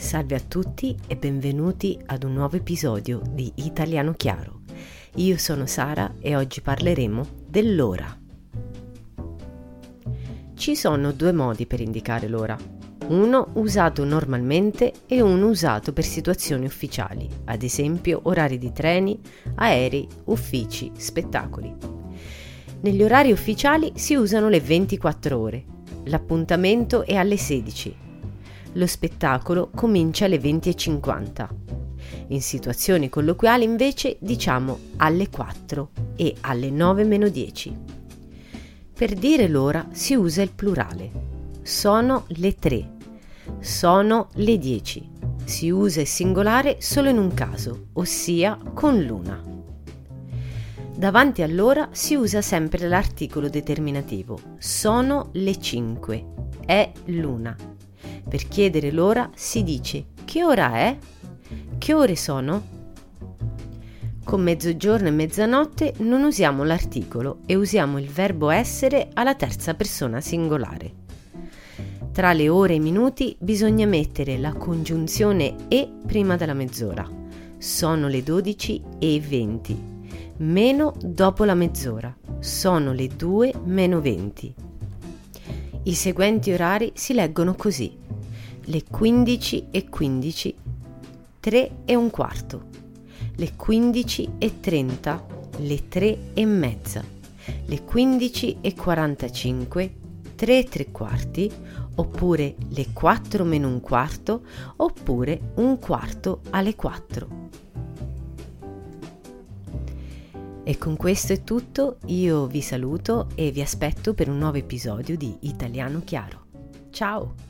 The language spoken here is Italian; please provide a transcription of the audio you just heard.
Salve a tutti e benvenuti ad un nuovo episodio di Italiano Chiaro. Io sono Sara e oggi parleremo dell'ora. Ci sono due modi per indicare l'ora. Uno usato normalmente e uno usato per situazioni ufficiali, ad esempio orari di treni, aerei, uffici, spettacoli. Negli orari ufficiali si usano le 24 ore. L'appuntamento è alle 16 lo spettacolo comincia alle 20.50. In situazioni colloquiali invece diciamo alle 4 e alle 9 meno 10. Per dire l'ora si usa il plurale. Sono le 3. Sono le 10. Si usa il singolare solo in un caso, ossia con l'una. Davanti all'ora si usa sempre l'articolo determinativo. Sono le 5. È l'una per chiedere l'ora si dice che ora è? Che ore sono? Con mezzogiorno e mezzanotte non usiamo l'articolo e usiamo il verbo essere alla terza persona singolare. Tra le ore e i minuti bisogna mettere la congiunzione e prima della mezz'ora. Sono le 12 e 20. Meno dopo la mezz'ora. Sono le 2 meno 20. I seguenti orari si leggono così le 15 e 15, 3 e un quarto, le 15 e 30, le 3 e mezza, le 15 e 45, 3 e tre quarti, oppure le 4 meno un quarto, oppure un quarto alle 4. E con questo è tutto, io vi saluto e vi aspetto per un nuovo episodio di Italiano Chiaro. Ciao!